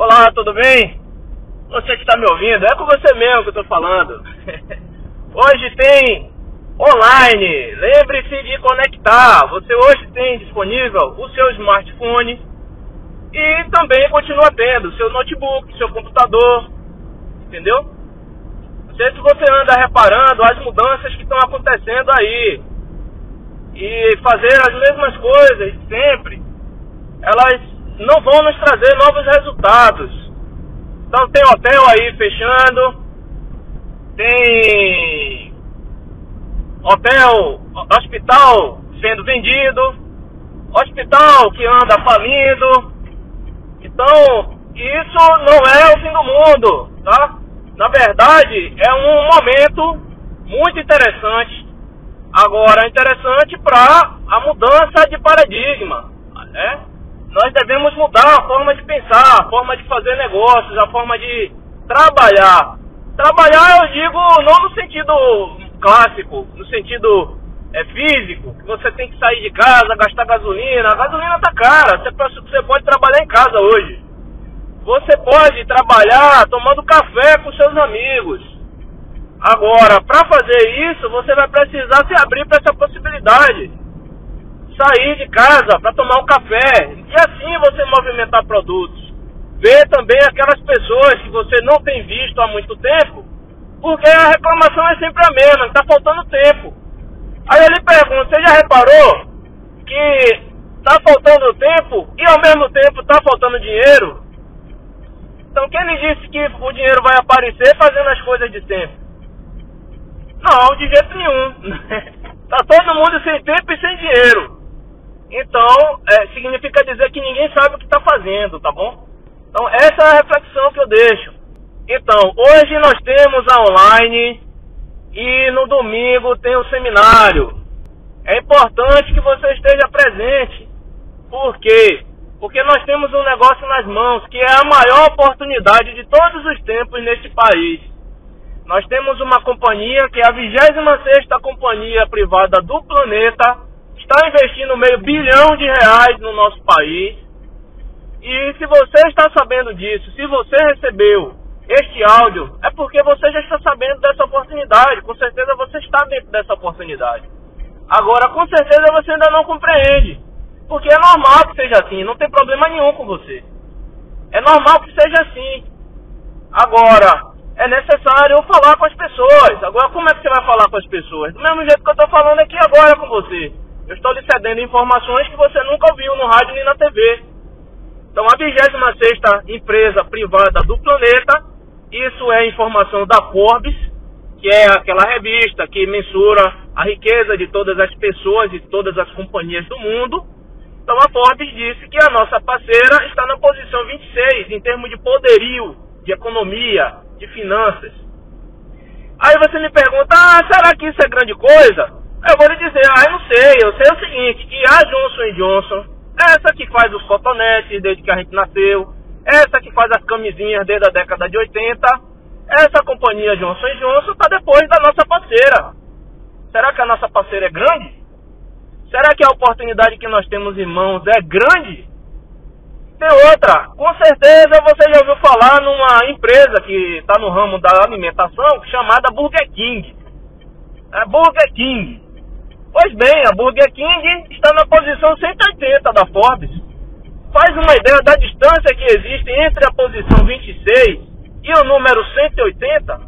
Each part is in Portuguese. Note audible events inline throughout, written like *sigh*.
Olá, tudo bem? Você que está me ouvindo, é com você mesmo que eu estou falando. *laughs* hoje tem online, lembre-se de conectar. Você hoje tem disponível o seu smartphone e também continua tendo seu notebook, seu computador, entendeu? Não sei se você anda reparando as mudanças que estão acontecendo aí e fazer as mesmas coisas sempre, elas não vão nos trazer novos resultados. Então tem hotel aí fechando, tem hotel, hospital sendo vendido, hospital que anda falindo. Então, isso não é o fim do mundo, tá? Na verdade, é um momento muito interessante. Agora, interessante para a mudança de paradigma, né? Nós devemos mudar a forma de pensar, a forma de fazer negócios, a forma de trabalhar. Trabalhar, eu digo, não no sentido clássico, no sentido é, físico, que você tem que sair de casa, gastar gasolina. A gasolina tá cara, você, você pode trabalhar em casa hoje. Você pode trabalhar tomando café com seus amigos. Agora, para fazer isso, você vai precisar se abrir para essa possibilidade sair de casa para tomar um café e assim você movimentar produtos. Ver também aquelas pessoas que você não tem visto há muito tempo, porque a reclamação é sempre a mesma, está faltando tempo. Aí ele pergunta, você já reparou que está faltando tempo e ao mesmo tempo está faltando dinheiro? Então quem lhe disse que o dinheiro vai aparecer fazendo as coisas de tempo? Não, de jeito nenhum. *laughs* Tá todo mundo sem tempo e sem dinheiro. Então, é, significa dizer que ninguém sabe o que está fazendo, tá bom? Então, essa é a reflexão que eu deixo. Então, hoje nós temos a online e no domingo tem o seminário. É importante que você esteja presente. Por quê? Porque nós temos um negócio nas mãos que é a maior oportunidade de todos os tempos neste país. Nós temos uma companhia que é a 26 companhia privada do planeta está investindo meio bilhão de reais no nosso país. E se você está sabendo disso, se você recebeu este áudio, é porque você já está sabendo dessa oportunidade. Com certeza você está dentro dessa oportunidade. Agora, com certeza você ainda não compreende. Porque é normal que seja assim, não tem problema nenhum com você. É normal que seja assim. Agora, é necessário falar com as pessoas. Agora, como é que você vai falar com as pessoas? Do mesmo jeito que eu estou falando aqui agora com você. Eu estou lhe cedendo informações que você nunca ouviu no rádio nem na TV. Então, a 26 empresa privada do planeta, isso é informação da Forbes, que é aquela revista que mensura a riqueza de todas as pessoas e todas as companhias do mundo. Então, a Forbes disse que a nossa parceira está na posição 26 em termos de poderio, de economia, de finanças. Aí você me pergunta, ah, será que isso é grande coisa? Eu vou lhe dizer, ah, eu não sei, eu sei o seguinte, que a Johnson Johnson, essa que faz os cotonetes desde que a gente nasceu, essa que faz as camisinhas desde a década de 80, essa companhia Johnson Johnson está depois da nossa parceira. Será que a nossa parceira é grande? Será que a oportunidade que nós temos em mãos é grande? Tem outra, com certeza você já ouviu falar numa empresa que está no ramo da alimentação chamada Burger King. É Burger King. Pois bem, a Burger King está na posição 180 da Forbes. Faz uma ideia da distância que existe entre a posição 26 e o número 180.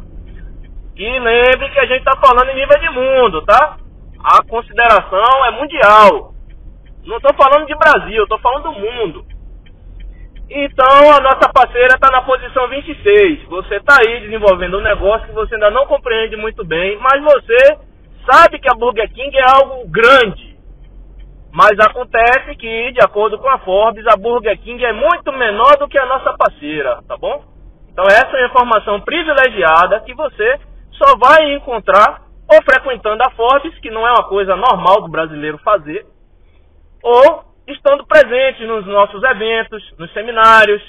E lembre que a gente está falando em nível de mundo, tá? A consideração é mundial. Não estou falando de Brasil, estou falando do mundo. Então a nossa parceira está na posição 26. Você está aí desenvolvendo um negócio que você ainda não compreende muito bem, mas você sabe que a Burger King é algo grande. Mas acontece que, de acordo com a Forbes, a Burger King é muito menor do que a nossa parceira, tá bom? Então essa é uma informação privilegiada que você só vai encontrar ou frequentando a Forbes, que não é uma coisa normal do brasileiro fazer, ou estando presente nos nossos eventos, nos seminários,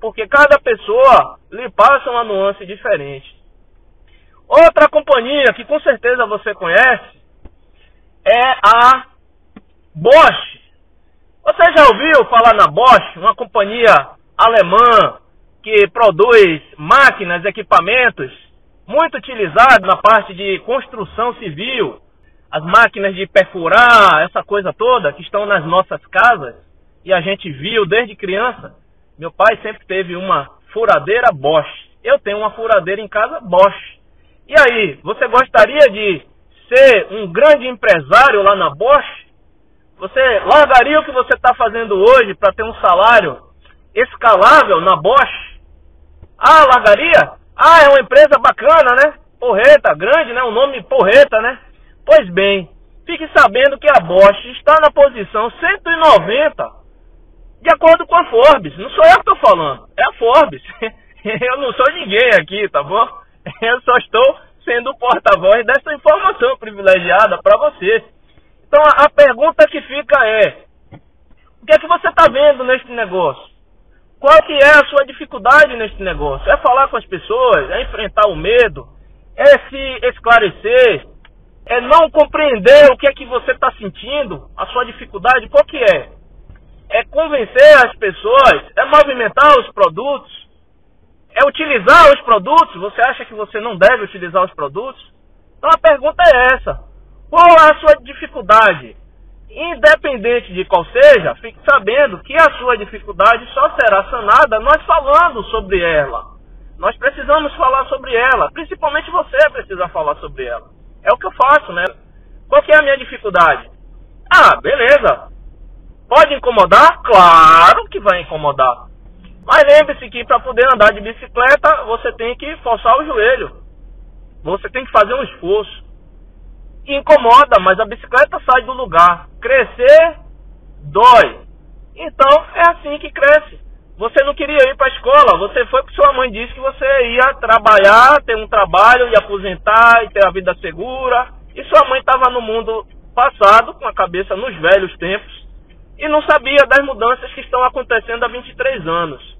porque cada pessoa lhe passa uma nuance diferente. Outra companhia que com certeza você conhece é a Bosch. Você já ouviu falar na Bosch, uma companhia alemã que produz máquinas, equipamentos muito utilizados na parte de construção civil, as máquinas de perfurar, essa coisa toda que estão nas nossas casas e a gente viu desde criança. Meu pai sempre teve uma furadeira Bosch. Eu tenho uma furadeira em casa Bosch. E aí, você gostaria de ser um grande empresário lá na Bosch? Você largaria o que você está fazendo hoje para ter um salário escalável na Bosch? Ah, largaria? Ah, é uma empresa bacana, né? Porreta, grande, né? O nome Porreta, né? Pois bem, fique sabendo que a Bosch está na posição 190 de acordo com a Forbes. Não sou eu que estou falando, é a Forbes. *laughs* eu não sou ninguém aqui, tá bom? *laughs* Eu só estou sendo o porta-voz dessa informação privilegiada para você. Então a, a pergunta que fica é: o que é que você está vendo neste negócio? Qual que é a sua dificuldade neste negócio? É falar com as pessoas? É enfrentar o medo? É se esclarecer? É não compreender o que é que você está sentindo? A sua dificuldade? Qual que é? É convencer as pessoas? É movimentar os produtos? É utilizar os produtos? Você acha que você não deve utilizar os produtos? Então a pergunta é essa. Qual é a sua dificuldade? Independente de qual seja, fique sabendo que a sua dificuldade só será sanada nós falando sobre ela. Nós precisamos falar sobre ela, principalmente você precisa falar sobre ela. É o que eu faço, né? Qual que é a minha dificuldade? Ah, beleza. Pode incomodar? Claro que vai incomodar. Mas lembre-se que para poder andar de bicicleta, você tem que forçar o joelho. Você tem que fazer um esforço incomoda, mas a bicicleta sai do lugar. Crescer dói. Então é assim que cresce. Você não queria ir para a escola, você foi porque sua mãe disse que você ia trabalhar, ter um trabalho, e aposentar e ter a vida segura. E sua mãe estava no mundo passado, com a cabeça nos velhos tempos, e não sabia das mudanças que estão acontecendo há 23 anos.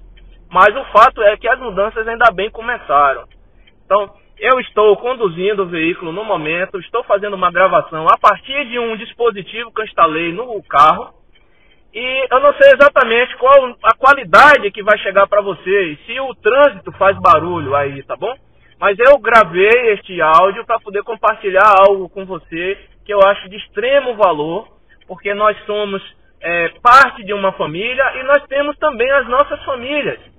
Mas o fato é que as mudanças ainda bem começaram. Então, eu estou conduzindo o veículo no momento, estou fazendo uma gravação a partir de um dispositivo que eu instalei no carro. E eu não sei exatamente qual a qualidade que vai chegar para vocês, se o trânsito faz barulho aí, tá bom? Mas eu gravei este áudio para poder compartilhar algo com você que eu acho de extremo valor, porque nós somos é, parte de uma família e nós temos também as nossas famílias.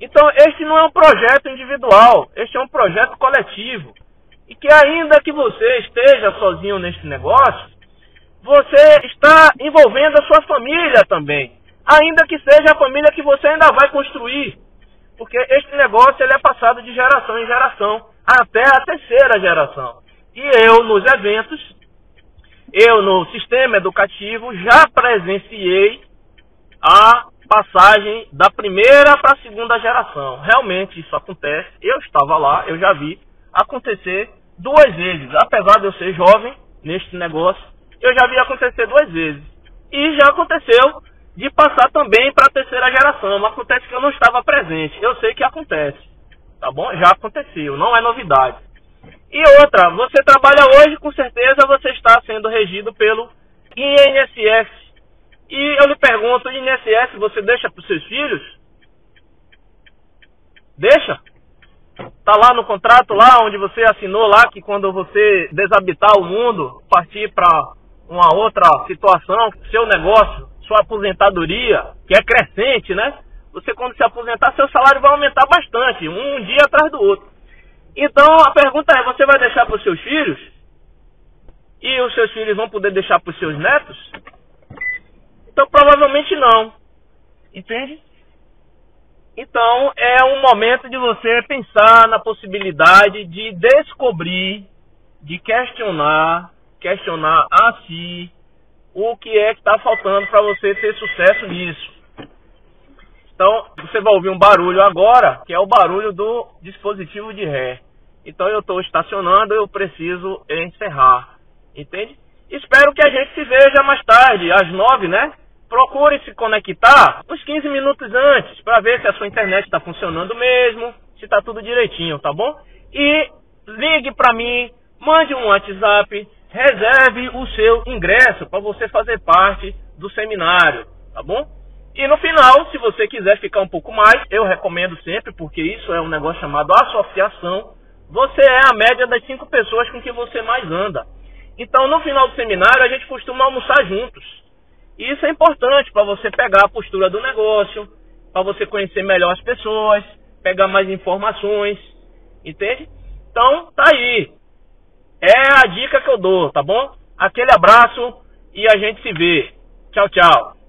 Então, este não é um projeto individual, este é um projeto coletivo. E que ainda que você esteja sozinho neste negócio, você está envolvendo a sua família também. Ainda que seja a família que você ainda vai construir. Porque este negócio ele é passado de geração em geração, até a terceira geração. E eu, nos eventos, eu no sistema educativo, já presenciei a passagem da primeira para a segunda geração. Realmente isso acontece. Eu estava lá, eu já vi acontecer duas vezes. Apesar de eu ser jovem neste negócio, eu já vi acontecer duas vezes. E já aconteceu de passar também para a terceira geração. Mas acontece que eu não estava presente. Eu sei que acontece. Tá bom? Já aconteceu, não é novidade. E outra, você trabalha hoje, com certeza você está sendo regido pelo INSS, e eu lhe pergunto, o INSS você deixa para os seus filhos? Deixa? Tá lá no contrato lá onde você assinou lá que quando você desabitar o mundo, partir para uma outra situação, seu negócio, sua aposentadoria, que é crescente, né? Você quando se aposentar, seu salário vai aumentar bastante, um dia atrás do outro. Então a pergunta é, você vai deixar para os seus filhos? E os seus filhos vão poder deixar para os seus netos? Então provavelmente não. Entende? Então é um momento de você pensar na possibilidade de descobrir, de questionar, questionar a si o que é que está faltando para você ter sucesso nisso. Então você vai ouvir um barulho agora, que é o barulho do dispositivo de ré. Então eu estou estacionando, eu preciso encerrar. Entende? Espero que a gente se veja mais tarde, às nove, né? Procure se conectar uns 15 minutos antes para ver se a sua internet está funcionando mesmo, se está tudo direitinho, tá bom? E ligue para mim, mande um WhatsApp, reserve o seu ingresso para você fazer parte do seminário, tá bom? E no final, se você quiser ficar um pouco mais, eu recomendo sempre, porque isso é um negócio chamado associação. Você é a média das cinco pessoas com que você mais anda. Então, no final do seminário, a gente costuma almoçar juntos. Isso é importante para você pegar a postura do negócio, para você conhecer melhor as pessoas, pegar mais informações, entende? Então, tá aí. É a dica que eu dou, tá bom? Aquele abraço e a gente se vê. Tchau, tchau.